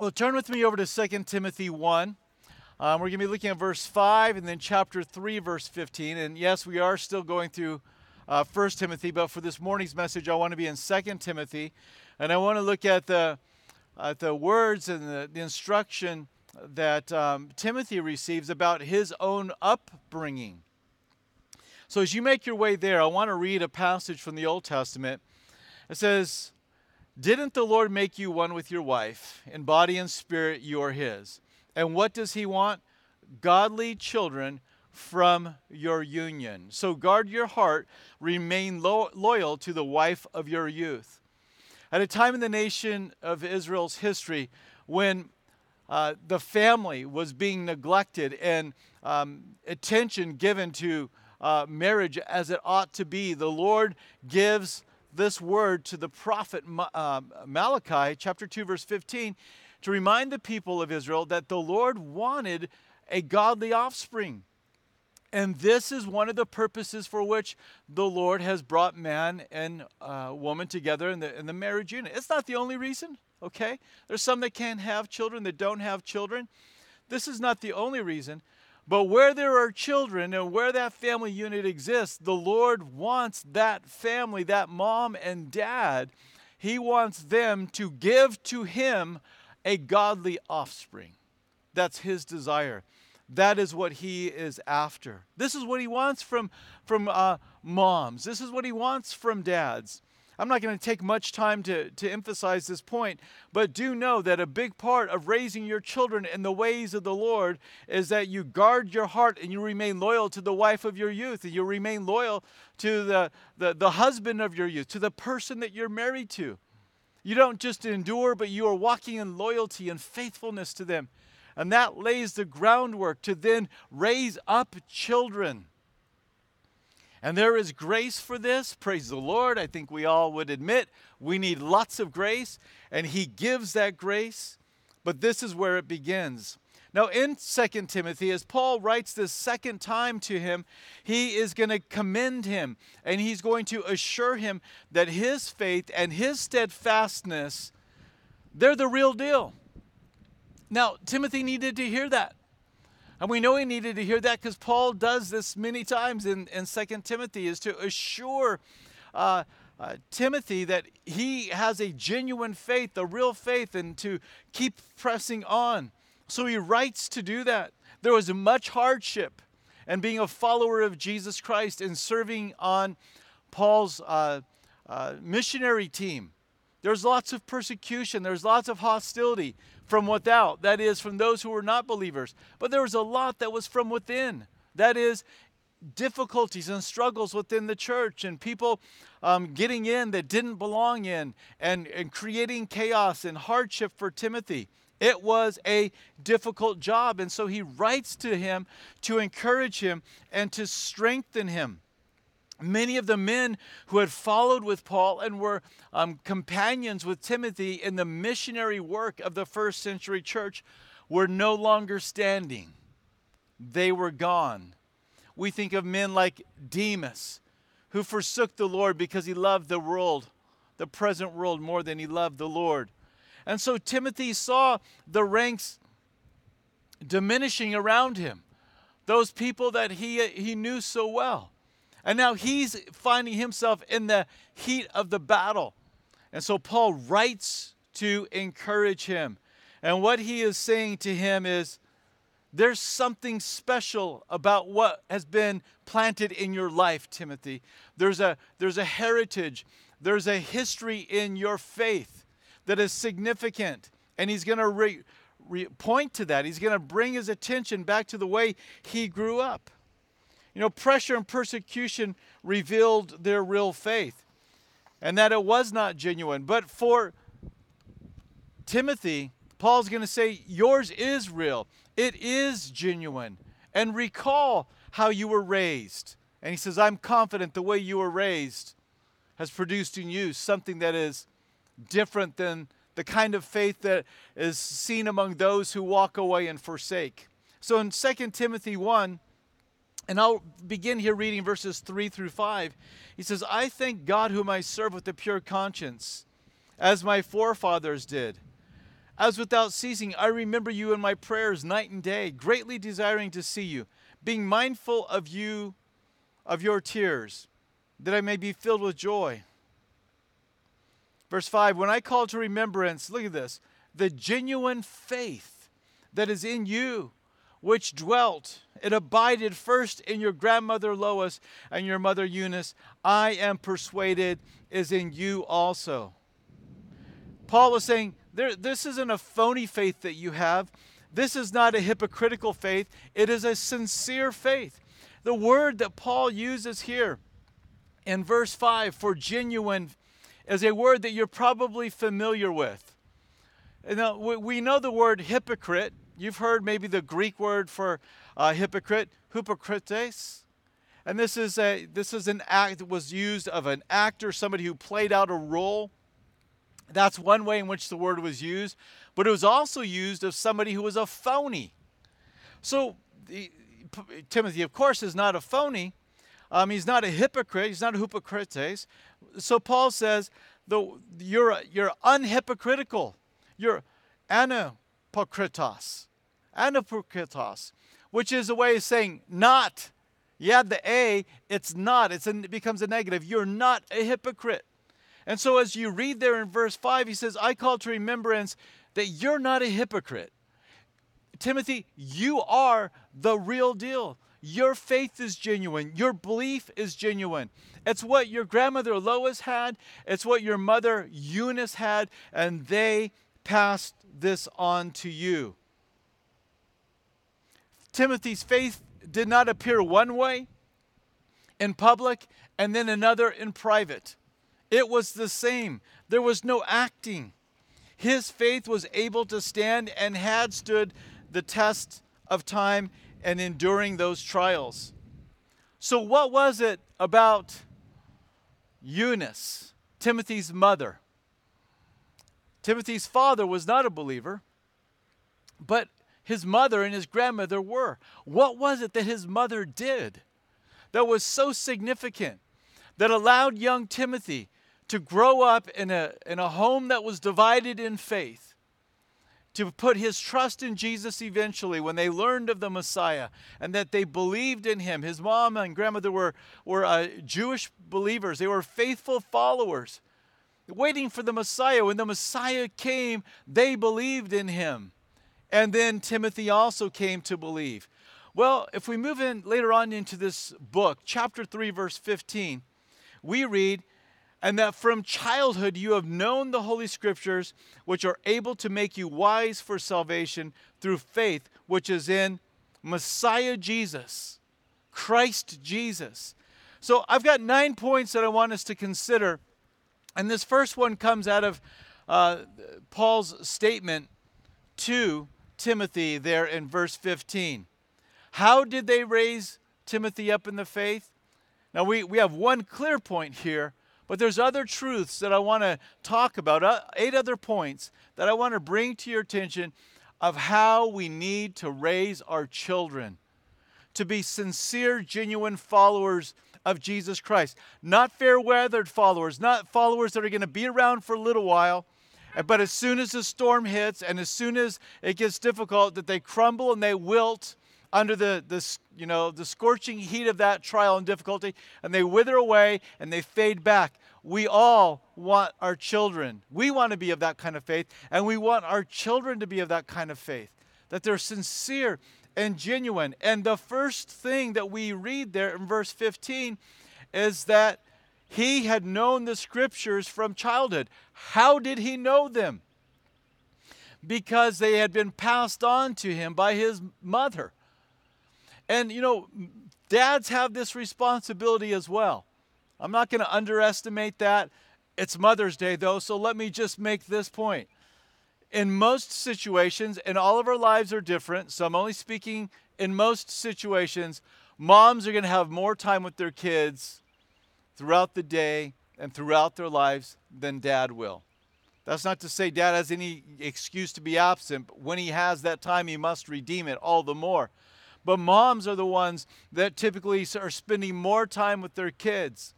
Well, turn with me over to 2 Timothy 1. Um, we're going to be looking at verse 5 and then chapter 3, verse 15. And yes, we are still going through uh, 1 Timothy, but for this morning's message, I want to be in 2 Timothy. And I want to look at the, at the words and the, the instruction that um, Timothy receives about his own upbringing. So as you make your way there, I want to read a passage from the Old Testament. It says, Didn't the Lord make you one with your wife? In body and spirit, you are his. And what does he want? Godly children from your union. So guard your heart, remain lo- loyal to the wife of your youth. At a time in the nation of Israel's history when uh, the family was being neglected and um, attention given to uh, marriage as it ought to be, the Lord gives this word to the prophet uh, Malachi, chapter 2, verse 15, to remind the people of Israel that the Lord wanted a godly offspring. And this is one of the purposes for which the Lord has brought man and uh, woman together in the, in the marriage unit. It's not the only reason, okay? There's some that can't have children, that don't have children. This is not the only reason. But where there are children and where that family unit exists, the Lord wants that family, that mom and dad, He wants them to give to Him a godly offspring. That's His desire. That is what He is after. This is what He wants from, from uh, moms, this is what He wants from dads. I'm not going to take much time to, to emphasize this point, but do know that a big part of raising your children in the ways of the Lord is that you guard your heart and you remain loyal to the wife of your youth, and you remain loyal to the, the, the husband of your youth, to the person that you're married to. You don't just endure, but you are walking in loyalty and faithfulness to them. And that lays the groundwork to then raise up children and there is grace for this. Praise the Lord. I think we all would admit we need lots of grace, and He gives that grace. But this is where it begins. Now, in 2 Timothy, as Paul writes this second time to him, he is going to commend him and he's going to assure him that his faith and his steadfastness, they're the real deal. Now, Timothy needed to hear that. And we know he needed to hear that because Paul does this many times in, in 2 Timothy, is to assure uh, uh, Timothy that he has a genuine faith, a real faith, and to keep pressing on. So he writes to do that. There was much hardship and being a follower of Jesus Christ and serving on Paul's uh, uh missionary team. There's lots of persecution, there's lots of hostility from without, that is, from those who were not believers. But there was a lot that was from within, that is, difficulties and struggles within the church and people um, getting in that didn't belong in and, and creating chaos and hardship for Timothy. It was a difficult job. And so he writes to him to encourage him and to strengthen him many of the men who had followed with Paul and were um, companions with Timothy in the missionary work of the first century church were no longer standing. They were gone. We think of men like Demas, who forsook the Lord because he loved the world, the present world, more than he loved the Lord. And so Timothy saw the ranks diminishing around him, those people that he, he knew so well. And now he's finding himself in the heat of the battle. And so Paul writes to encourage him. And what he is saying to him is there's something special about what has been planted in your life, Timothy. There's a, there's a heritage, there's a history in your faith that is significant. And he's going to re, re, point to that. He's going to bring his attention back to the way he grew up. You know, pressure and persecution revealed their real faith and that it was not genuine. But for Timothy, Paul's going to say, Yours is real, it is genuine. And recall how you were raised. And he says, I'm confident the way you were raised has produced in you something that is different than the kind of faith that is seen among those who walk away and forsake. So in 2 Timothy 1, and I'll begin here reading verses 3 through 5. He says, I thank God whom I serve with a pure conscience, as my forefathers did. as without ceasing I remember you in my prayers night and day, greatly desiring to see you, being mindful of you, of your tears, that I may be filled with joy. Verse 5 When I call to remembrance, look at this, the genuine faith that is in you, which dwelt, it abided first in your grandmother Lois and your mother Eunice, I am persuaded is in you also. Paul was saying, there, this isn't a phony faith that you have. This is not a hypocritical faith. It is a sincere faith. The word that Paul uses here in verse 5 for genuine is a word that you're probably familiar with. Now, we know the word hypocrite. You've heard maybe the Greek word for uh, hypocrite, hypocrites. And this is, a, this is an act that was used of an actor, somebody who played out a role. That's one way in which the word was used, but it was also used of somebody who was a phony. So Timothy, of course, is not a phony. Um, he's not a hypocrite. He's not a hypocrites. So Paul says, the, you're, you're unhypocritical. You're anapokritos. Anapokritos, which is a way of saying not. You add the A, it's not. It's it becomes a negative. You're not a hypocrite. And so, as you read there in verse 5, he says, I call to remembrance that you're not a hypocrite. Timothy, you are the real deal. Your faith is genuine. Your belief is genuine. It's what your grandmother Lois had, it's what your mother Eunice had, and they passed this on to you. Timothy's faith did not appear one way in public and then another in private. It was the same. There was no acting. His faith was able to stand and had stood the test of time and enduring those trials. So, what was it about Eunice, Timothy's mother? Timothy's father was not a believer, but his mother and his grandmother were. What was it that his mother did that was so significant that allowed young Timothy to grow up in a, in a home that was divided in faith, to put his trust in Jesus eventually when they learned of the Messiah and that they believed in him. His mom and grandmother were, were uh, Jewish believers, they were faithful followers, waiting for the Messiah. When the Messiah came, they believed in him. And then Timothy also came to believe. Well, if we move in later on into this book, chapter 3, verse 15, we read, and that from childhood you have known the Holy Scriptures, which are able to make you wise for salvation through faith, which is in Messiah Jesus, Christ Jesus. So I've got nine points that I want us to consider. And this first one comes out of uh, Paul's statement to Timothy there in verse 15. How did they raise Timothy up in the faith? Now, we, we have one clear point here but there's other truths that I want to talk about, uh, eight other points that I want to bring to your attention of how we need to raise our children to be sincere, genuine followers of Jesus Christ. Not fair weathered followers, not followers that are going to be around for a little while, but as soon as the storm hits and as soon as it gets difficult, that they crumble and they wilt under the, the, you know, the scorching heat of that trial and difficulty, and they wither away and they fade back. We all want our children. We want to be of that kind of faith, and we want our children to be of that kind of faith, that they're sincere and genuine. And the first thing that we read there in verse 15 is that he had known the scriptures from childhood. How did he know them? Because they had been passed on to him by his mother. And, you know, dads have this responsibility as well. I'm not going to underestimate that. It's Mother's Day, though, so let me just make this point. In most situations, and all of our lives are different, so I'm only speaking in most situations, moms are going to have more time with their kids throughout the day and throughout their lives than dad will. That's not to say dad has any excuse to be absent, but when he has that time, he must redeem it all the more. But moms are the ones that typically are spending more time with their kids.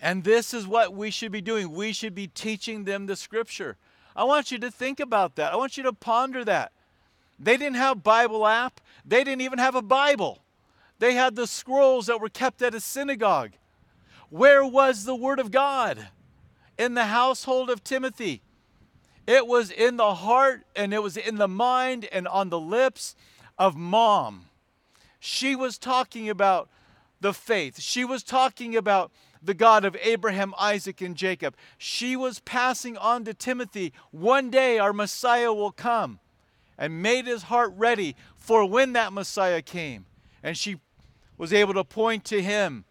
And this is what we should be doing. We should be teaching them the scripture. I want you to think about that. I want you to ponder that. They didn't have Bible app. They didn't even have a Bible. They had the scrolls that were kept at a synagogue. Where was the Word of God? In the household of Timothy. It was in the heart and it was in the mind and on the lips of mom. She was talking about the faith. She was talking about the God of Abraham, Isaac, and Jacob. She was passing on to Timothy, one day our Messiah will come, and made his heart ready for when that Messiah came. And she was able to point to him.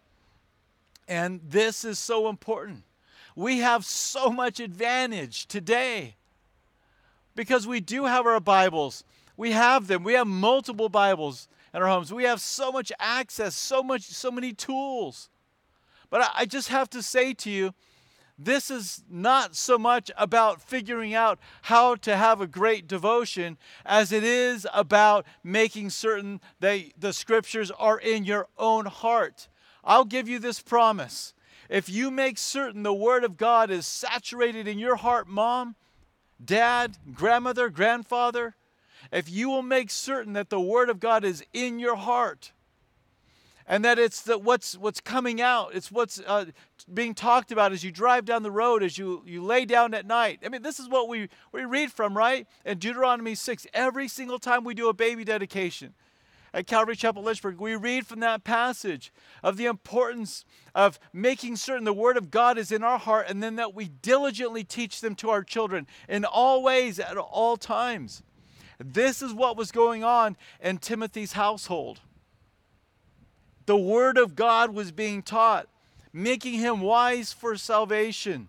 And this is so important. We have so much advantage today because we do have our Bibles. We have them. We have multiple Bibles in our homes. We have so much access, so much, so many tools. But I just have to say to you, this is not so much about figuring out how to have a great devotion as it is about making certain that the scriptures are in your own heart. I'll give you this promise. If you make certain the Word of God is saturated in your heart, mom, dad, grandmother, grandfather, if you will make certain that the Word of God is in your heart, and that it's the, what's, what's coming out. It's what's uh, being talked about as you drive down the road, as you, you lay down at night. I mean, this is what we, we read from, right? In Deuteronomy 6, every single time we do a baby dedication at Calvary Chapel Lynchburg, we read from that passage of the importance of making certain the Word of God is in our heart and then that we diligently teach them to our children in all ways at all times. This is what was going on in Timothy's household. The Word of God was being taught, making him wise for salvation,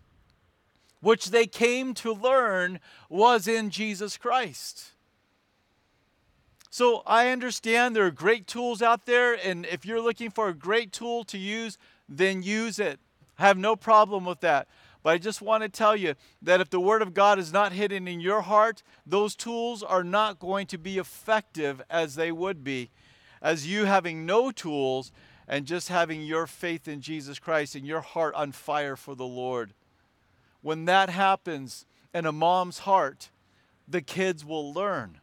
which they came to learn was in Jesus Christ. So I understand there are great tools out there, and if you're looking for a great tool to use, then use it. I have no problem with that. But I just want to tell you that if the Word of God is not hidden in your heart, those tools are not going to be effective as they would be as you having no tools and just having your faith in Jesus Christ and your heart on fire for the Lord. When that happens in a mom's heart, the kids will learn.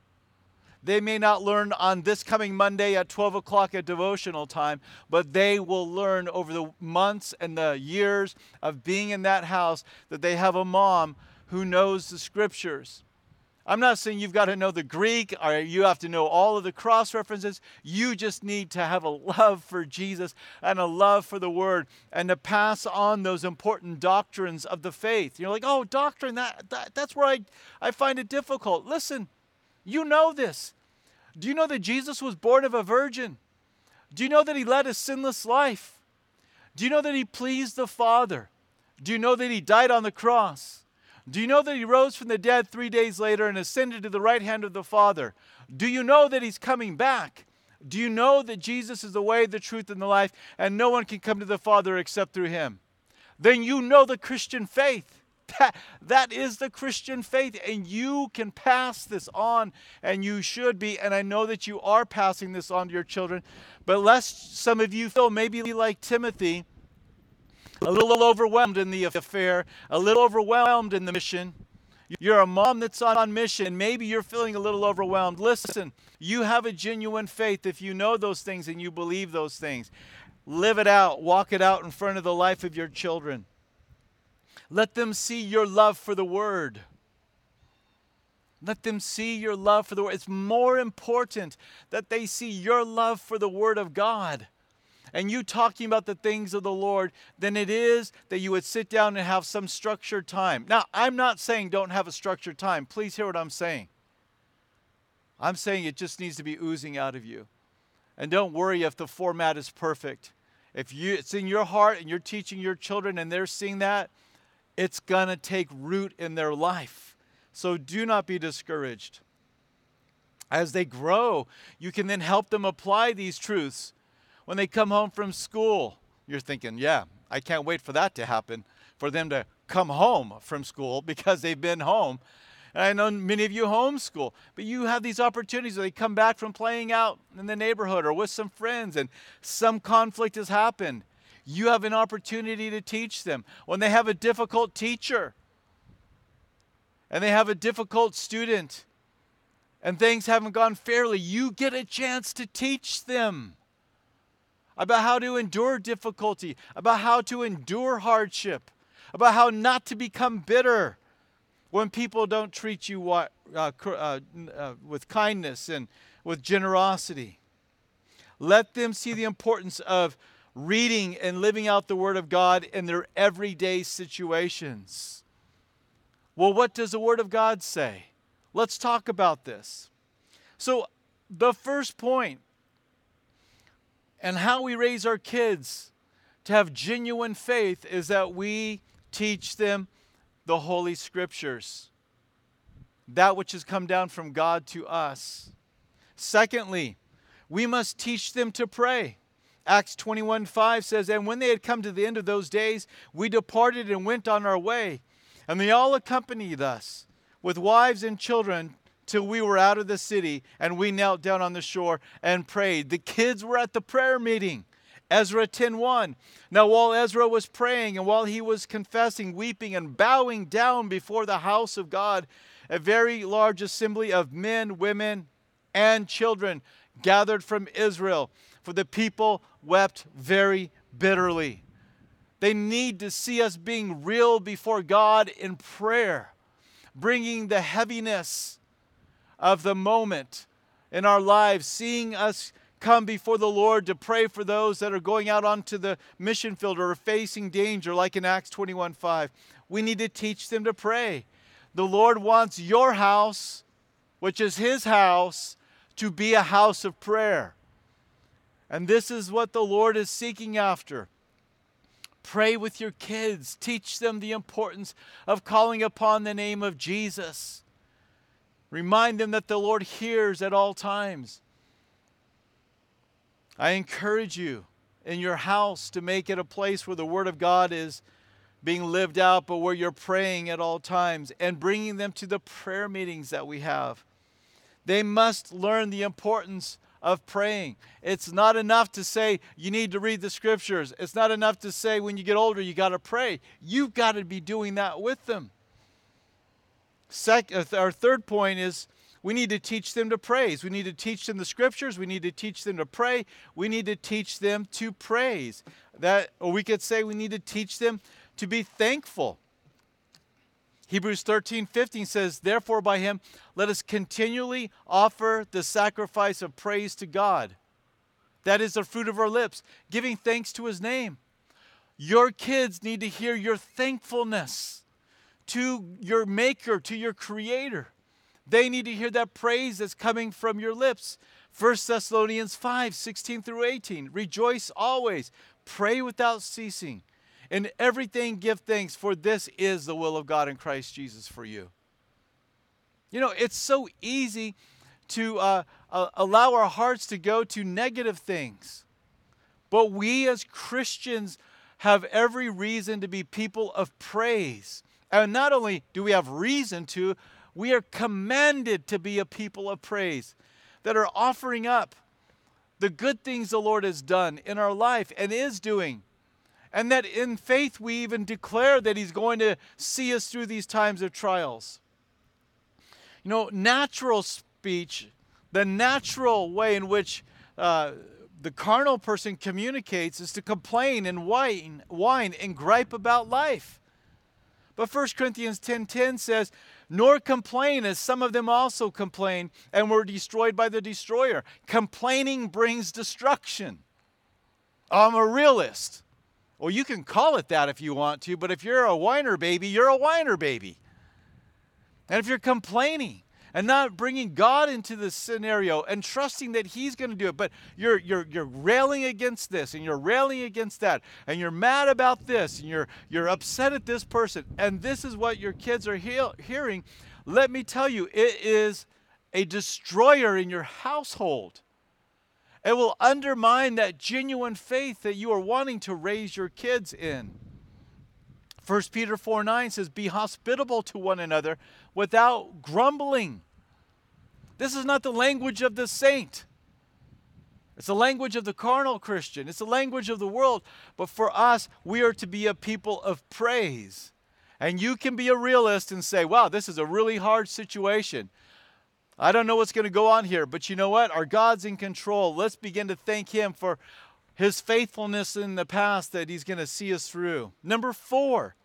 They may not learn on this coming Monday at 12 o'clock at devotional time, but they will learn over the months and the years of being in that house that they have a mom who knows the scriptures I'm not saying you've got to know the Greek or you have to know all of the cross references. You just need to have a love for Jesus and a love for the Word and to pass on those important doctrines of the faith. You're like, oh, doctrine, that, that, that's where I, I find it difficult. Listen, you know this. Do you know that Jesus was born of a virgin? Do you know that he led a sinless life? Do you know that he pleased the Father? Do you know that he died on the cross? Do you know that he rose from the dead three days later and ascended to the right hand of the Father? Do you know that he's coming back? Do you know that Jesus is the way, the truth, and the life, and no one can come to the Father except through him? Then you know the Christian faith. That, that is the Christian faith, and you can pass this on, and you should be. And I know that you are passing this on to your children. But lest some of you feel maybe like Timothy, a little overwhelmed in the affair, a little overwhelmed in the mission. You're a mom that's on mission. Maybe you're feeling a little overwhelmed. Listen, you have a genuine faith if you know those things and you believe those things. Live it out, walk it out in front of the life of your children. Let them see your love for the Word. Let them see your love for the Word. It's more important that they see your love for the Word of God and you talking about the things of the Lord than it is that you would sit down and have some structured time. Now, I'm not saying don't have a structured time. Please hear what I'm saying. I'm saying it just needs to be oozing out of you. And don't worry if the format is perfect. If you, it's in your heart and you're teaching your children and they're seeing that, it's going to take root in their life. So do not be discouraged. As they grow, you can then help them apply these truths when they come home from school, you're thinking, yeah, I can't wait for that to happen, for them to come home from school because they've been home. And I know many of you homeschool, but you have these opportunities where they come back from playing out in the neighborhood or with some friends and some conflict has happened. You have an opportunity to teach them. When they have a difficult teacher, and they have a difficult student and things haven't gone fairly, you get a chance to teach them about how to endure difficulty, about how to endure hardship, about how not to become bitter when people don't treat you uh, uh, uh, with kindness and with generosity. Let them see the importance of reading and living out the Word of God in their everyday situations. Well, what does the Word of God say? Let's talk about this. So, the first point and how we raise our kids to have genuine faith is that we teach them the Holy Scriptures, that which has come down from God to us. Secondly, we must teach them to pray. Acts 21 5 says, And when they had come to the end of those days, we departed and went on our way. And they all accompanied us with wives and children till we were out of the city, and we knelt down on the shore and prayed. The kids were at the prayer meeting. Ezra 10:1. Now while Ezra was praying and while he was confessing, weeping and bowing down before the house of God, a very large assembly of men, women, and children gathered from Israel, for the people wept very bitterly. They need to see us being real before God in prayer, bringing the heaviness of the moment in our lives, seeing us come before the Lord to pray for those that are going out onto the mission field or facing danger, like in Acts 21 5. We need to teach them to pray. The Lord wants your house, which is His house, to be a house of prayer. And this is what the Lord is seeking after. Pray with your kids, teach them the importance of calling upon the name of Jesus. Remind them that the Lord hears at all times. I encourage you in your house to make it a place where the Word of God is being lived out, but where you're praying at all times and bringing them to the prayer meetings that we have. They must learn the importance of praying. It's not enough to say you need to read the scriptures. It's not enough to say when you get older you got to pray. You've got to be doing that with them. Second, uh, our third point is we need to teach them to praise. We need to teach them the scriptures. We need to teach them to pray. We need to teach them to praise. That, or we could say we need to teach them to be thankful. Hebrews 13, 15 says, Therefore, by him, let us continually offer the sacrifice of praise to God. That is the fruit of our lips, giving thanks to his name. Your kids need to hear your thankfulness to your Maker, to your Creator. They need to hear that praise that's coming from your lips. 1 Thessalonians 5 16 through 18. Rejoice always, pray without ceasing. In everything, give thanks, for this is the will of God in Christ Jesus for you. You know, it's so easy to uh, uh, allow our hearts to go to negative things. But we as Christians have every reason to be people of praise. And not only do we have reason to, we are commanded to be a people of praise that are offering up the good things the Lord has done in our life and is doing. And that in faith we even declare that He's going to see us through these times of trials. You know, natural speech, the natural way in which uh, the carnal person communicates is to complain and whine, whine and gripe about life. But 1 Corinthians 10:10 10, 10 says, "Nor complain as some of them also complained and were destroyed by the destroyer. Complaining brings destruction." I'm a realist. Well, you can call it that if you want to, but if you're a whiner baby, you're a whiner baby. And if you're complaining, and not bringing God into the scenario and trusting that He's going to do it. But you're, you're, you're railing against this and you're railing against that and you're mad about this and you're, you're upset at this person and this is what your kids are he- hearing. Let me tell you, it is a destroyer in your household. It will undermine that genuine faith that you are wanting to raise your kids in. 1 Peter 4 9 says, Be hospitable to one another without grumbling. This is not the language of the saint. It's the language of the carnal Christian. It's the language of the world. But for us, we are to be a people of praise. And you can be a realist and say, wow, this is a really hard situation. I don't know what's going to go on here, but you know what? Our God's in control. Let's begin to thank Him for His faithfulness in the past that He's going to see us through. Number four,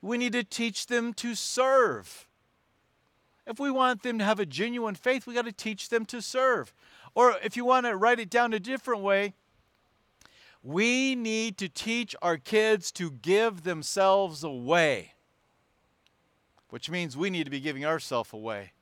we need to teach them to serve. If we want them to have a genuine faith, we got to teach them to serve. Or if you want to write it down a different way, we need to teach our kids to give themselves away, which means we need to be giving ourselves away.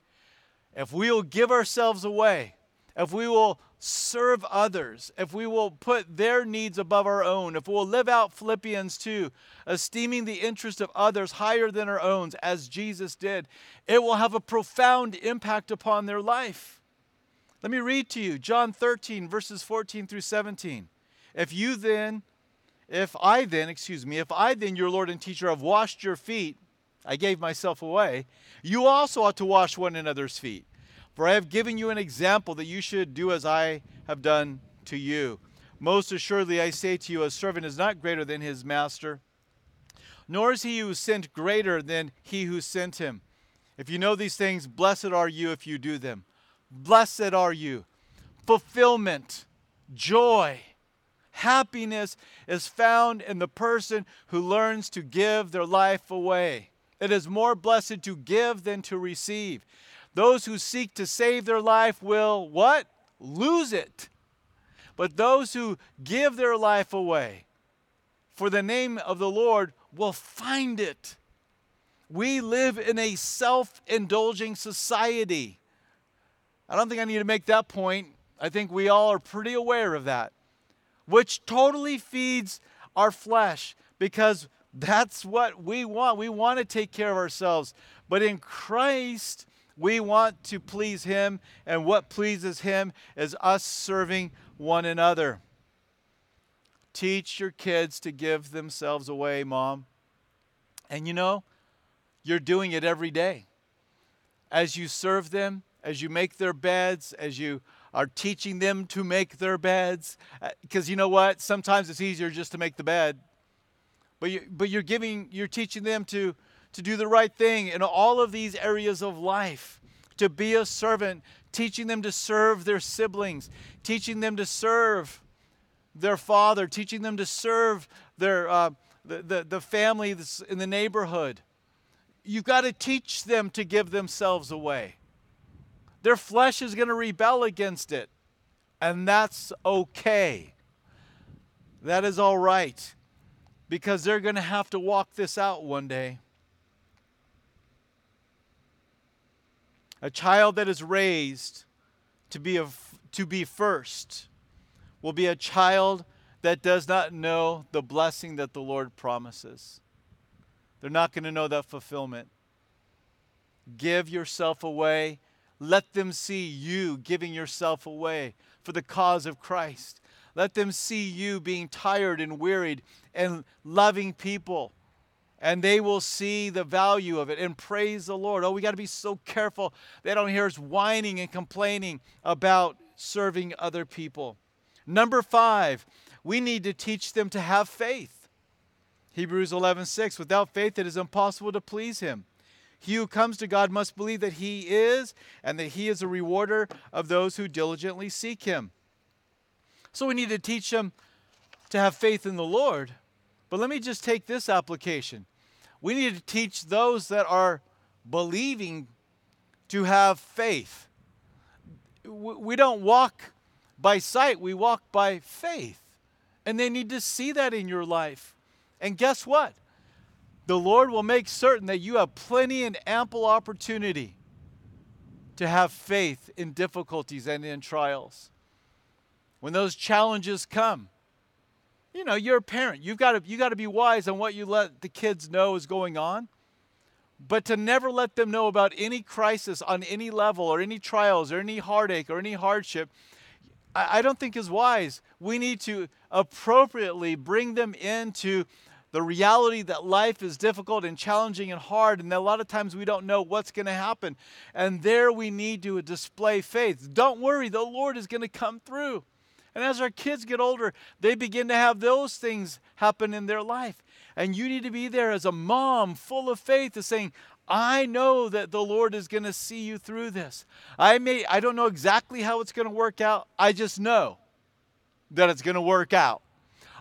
If we will give ourselves away, if we will serve others, if we will put their needs above our own, if we'll live out Philippians 2, esteeming the interest of others higher than our own, as Jesus did, it will have a profound impact upon their life. Let me read to you John 13, verses 14 through 17. If you then, if I then, excuse me, if I then, your Lord and teacher, have washed your feet, I gave myself away, you also ought to wash one another's feet. For I have given you an example that you should do as I have done to you. Most assuredly, I say to you, a servant is not greater than his master, nor is he who sent greater than he who sent him. If you know these things, blessed are you if you do them. Blessed are you. Fulfillment, joy, happiness is found in the person who learns to give their life away. It is more blessed to give than to receive. Those who seek to save their life will what? Lose it. But those who give their life away for the name of the Lord will find it. We live in a self indulging society. I don't think I need to make that point. I think we all are pretty aware of that, which totally feeds our flesh because that's what we want. We want to take care of ourselves. But in Christ, we want to please Him, and what pleases Him is us serving one another. Teach your kids to give themselves away, mom. And you know, you're doing it every day. As you serve them, as you make their beds, as you are teaching them to make their beds. Because uh, you know what? Sometimes it's easier just to make the bed. But, you, but you're giving, you're teaching them to to do the right thing in all of these areas of life, to be a servant, teaching them to serve their siblings, teaching them to serve their father, teaching them to serve their, uh, the, the, the family in the neighborhood. You've got to teach them to give themselves away. Their flesh is going to rebel against it, and that's okay. That is all right because they're going to have to walk this out one day. A child that is raised to be, a, to be first will be a child that does not know the blessing that the Lord promises. They're not going to know that fulfillment. Give yourself away. Let them see you giving yourself away for the cause of Christ. Let them see you being tired and wearied and loving people and they will see the value of it and praise the Lord. Oh, we got to be so careful they don't hear us whining and complaining about serving other people. Number five, we need to teach them to have faith. Hebrews 11:6 Without faith it is impossible to please him. He who comes to God must believe that he is and that he is a rewarder of those who diligently seek him. So we need to teach them to have faith in the Lord. But let me just take this application. We need to teach those that are believing to have faith. We don't walk by sight, we walk by faith. And they need to see that in your life. And guess what? The Lord will make certain that you have plenty and ample opportunity to have faith in difficulties and in trials. When those challenges come, you know, you're a parent. You've got to, you got to be wise on what you let the kids know is going on. But to never let them know about any crisis on any level or any trials or any heartache or any hardship, I, I don't think is wise. We need to appropriately bring them into the reality that life is difficult and challenging and hard, and a lot of times we don't know what's going to happen. And there we need to display faith. Don't worry, the Lord is going to come through. And as our kids get older, they begin to have those things happen in their life. And you need to be there as a mom full of faith is saying, I know that the Lord is going to see you through this. I may I don't know exactly how it's going to work out. I just know that it's going to work out.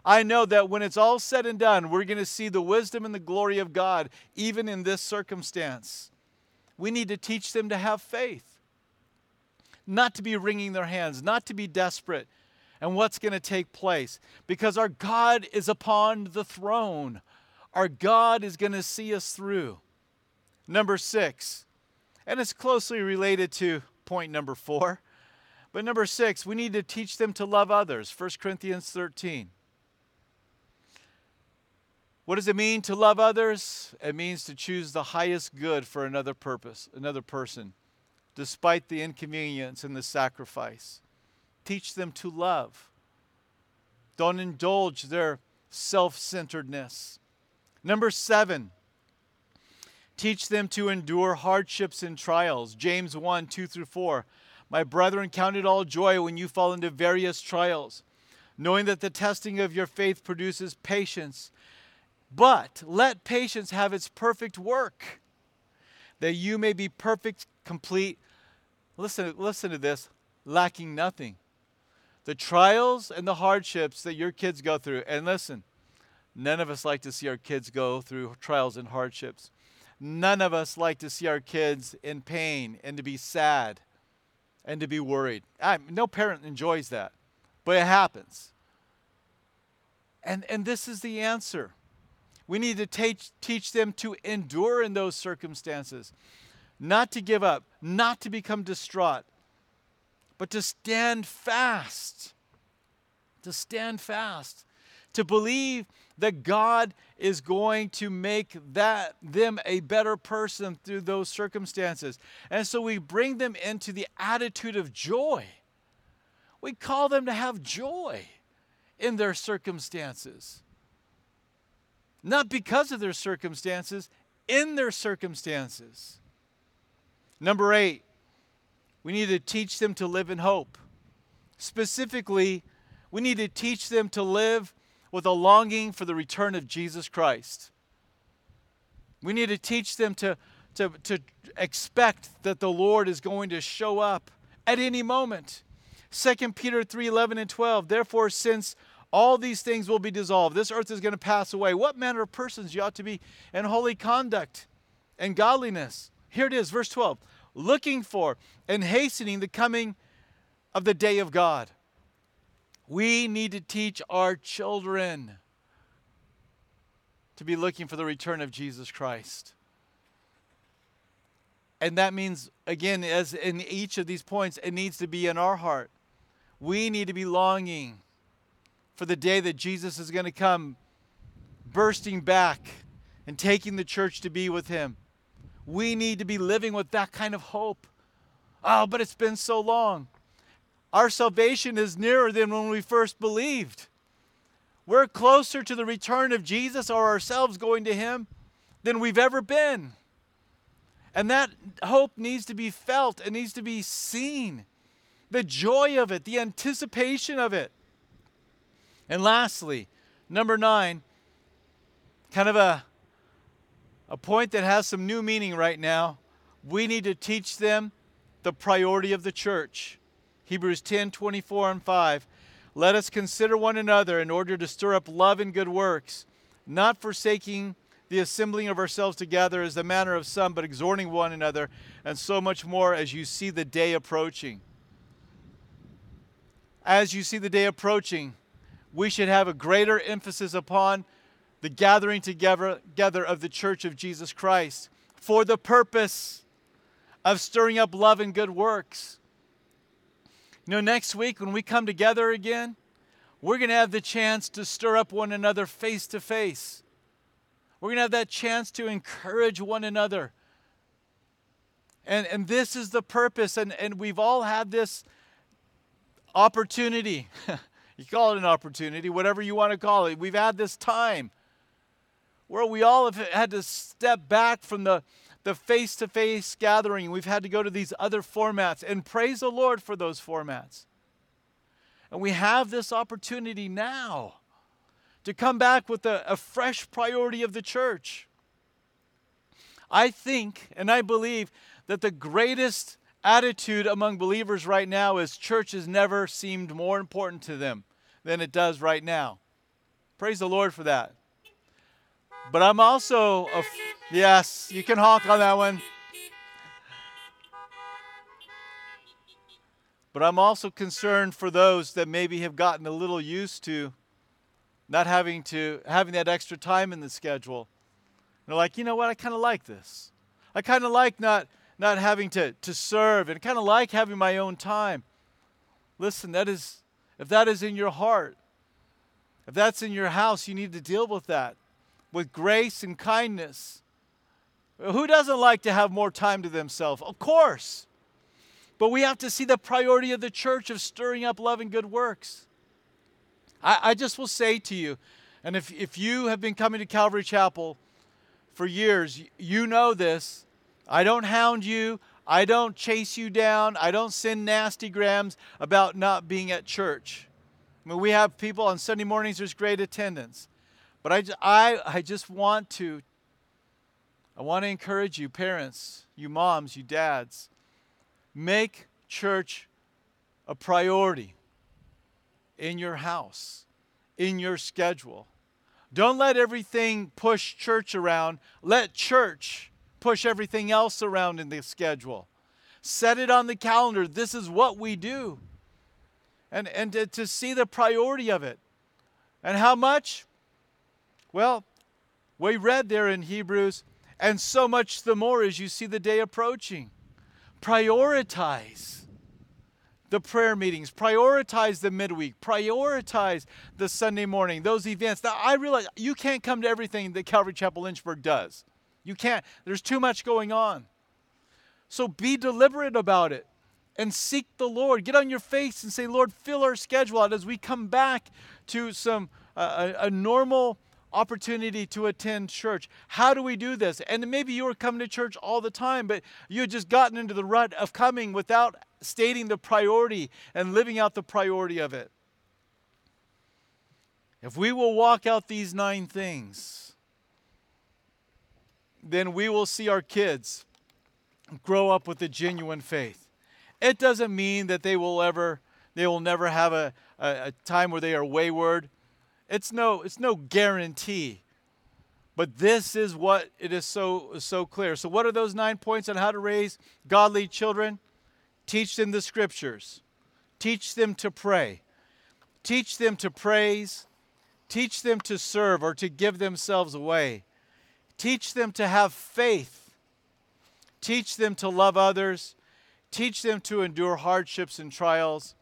I know that when it's all said and done, we're going to see the wisdom and the glory of God even in this circumstance. We need to teach them to have faith. Not to be wringing their hands, not to be desperate, and what's going to take place because our God is upon the throne. Our God is going to see us through. Number six, and it's closely related to point number four. But number six, we need to teach them to love others. 1 Corinthians 13. What does it mean to love others? It means to choose the highest good for another purpose, another person, despite the inconvenience and the sacrifice. Teach them to love. Don't indulge their self centeredness. Number seven, teach them to endure hardships and trials. James 1 2 through 4. My brethren, count it all joy when you fall into various trials, knowing that the testing of your faith produces patience. But let patience have its perfect work, that you may be perfect, complete. Listen, listen to this lacking nothing the trials and the hardships that your kids go through. And listen, none of us like to see our kids go through trials and hardships. None of us like to see our kids in pain and to be sad and to be worried. I, no parent enjoys that, but it happens. And, and this is the answer. We need to teach, teach them to endure in those circumstances, not to give up, not to become distraught, but to stand fast. To stand fast. To believe that God is going to make that them a better person through those circumstances. And so we bring them into the attitude of joy. We call them to have joy in their circumstances. Not because of their circumstances, in their circumstances. Number eight, we need to teach them to live in hope. Specifically, we need to teach them to live with a longing for the return of Jesus Christ. We need to teach them to, to, to expect that the Lord is going to show up at any moment. 2 Peter 3 11 and 12. Therefore, since all these things will be dissolved, this earth is going to pass away. What manner of persons you ought to be in holy conduct and godliness? Here it is, verse 12 looking for and hastening the coming of the day of God. We need to teach our children to be looking for the return of Jesus Christ. And that means, again, as in each of these points, it needs to be in our heart. We need to be longing for the day that Jesus is going to come, bursting back and taking the church to be with him. We need to be living with that kind of hope. Oh, but it's been so long. Our salvation is nearer than when we first believed. We're closer to the return of Jesus or ourselves going to Him than we've ever been. And that hope needs to be felt, it needs to be seen. The joy of it, the anticipation of it. And lastly, number nine, kind of a a point that has some new meaning right now. We need to teach them the priority of the church. Hebrews 10 24 and 5. Let us consider one another in order to stir up love and good works, not forsaking the assembling of ourselves together as the manner of some, but exhorting one another, and so much more as you see the day approaching. As you see the day approaching, we should have a greater emphasis upon the gathering together, of the church of Jesus Christ for the purpose of stirring up love and good works. You know, next week when we come together again, we're going to have the chance to stir up one another face to face. We're going to have that chance to encourage one another. And, and this is the purpose, and, and we've all had this opportunity. you call it an opportunity, whatever you want to call it. We've had this time where we all have had to step back from the the face to face gathering. We've had to go to these other formats and praise the Lord for those formats. And we have this opportunity now to come back with a, a fresh priority of the church. I think and I believe that the greatest attitude among believers right now is church has never seemed more important to them than it does right now. Praise the Lord for that. But I'm also, a, yes, you can honk on that one. But I'm also concerned for those that maybe have gotten a little used to not having to having that extra time in the schedule. They're like, you know what, I kind of like this. I kind of like not not having to, to serve and kind of like having my own time. Listen, that is if that is in your heart, if that's in your house, you need to deal with that with grace and kindness. Who doesn't like to have more time to themselves? Of course. But we have to see the priority of the church of stirring up love and good works. I, I just will say to you, and if, if you have been coming to Calvary Chapel for years, you know this. I don't hound you. I don't chase you down. I don't send nasty grams about not being at church. I mean, we have people on Sunday mornings, there's great attendance. But I, I, I just want to, I want to encourage you, parents, you moms, you dads, Make church a priority in your house, in your schedule. Don't let everything push church around. Let church push everything else around in the schedule. Set it on the calendar. This is what we do. And, and to, to see the priority of it. And how much? Well, we read there in Hebrews, and so much the more as you see the day approaching prioritize the prayer meetings, prioritize the midweek, prioritize the Sunday morning, those events. Now, I realize you can't come to everything that Calvary Chapel Lynchburg does. You can't. There's too much going on. So be deliberate about it and seek the Lord. Get on your face and say, Lord, fill our schedule out as we come back to some uh, a, a normal opportunity to attend church. How do we do this? And maybe you were coming to church all the time, but you had just gotten into the rut of coming without stating the priority and living out the priority of it. If we will walk out these nine things, then we will see our kids grow up with a genuine faith. It doesn't mean that they will ever they will never have a, a, a time where they are wayward it's no, it's no guarantee. But this is what it is so so clear. So what are those nine points on how to raise godly children? Teach them the scriptures. Teach them to pray. Teach them to praise. Teach them to serve or to give themselves away. Teach them to have faith. Teach them to love others. Teach them to endure hardships and trials.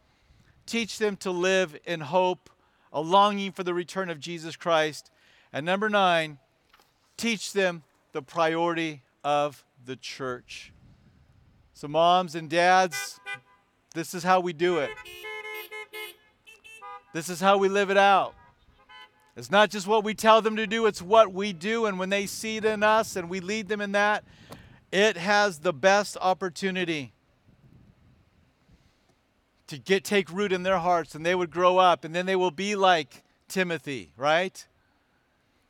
Teach them to live in hope a longing for the return of Jesus Christ. And number nine, teach them the priority of the church. So, moms and dads, this is how we do it. This is how we live it out. It's not just what we tell them to do, it's what we do. And when they see it in us and we lead them in that, it has the best opportunity to get take root in their hearts and they would grow up and then they will be like Timothy, right?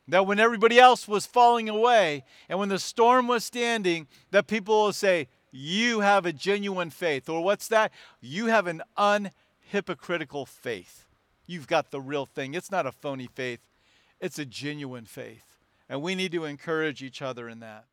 That when everybody else was falling away and when the storm was standing, that people will say, You have a genuine faith. Or what's that? You have an unhypocritical faith. You've got the real thing. It's not a phony faith, it's a genuine faith. And we need to encourage each other in that.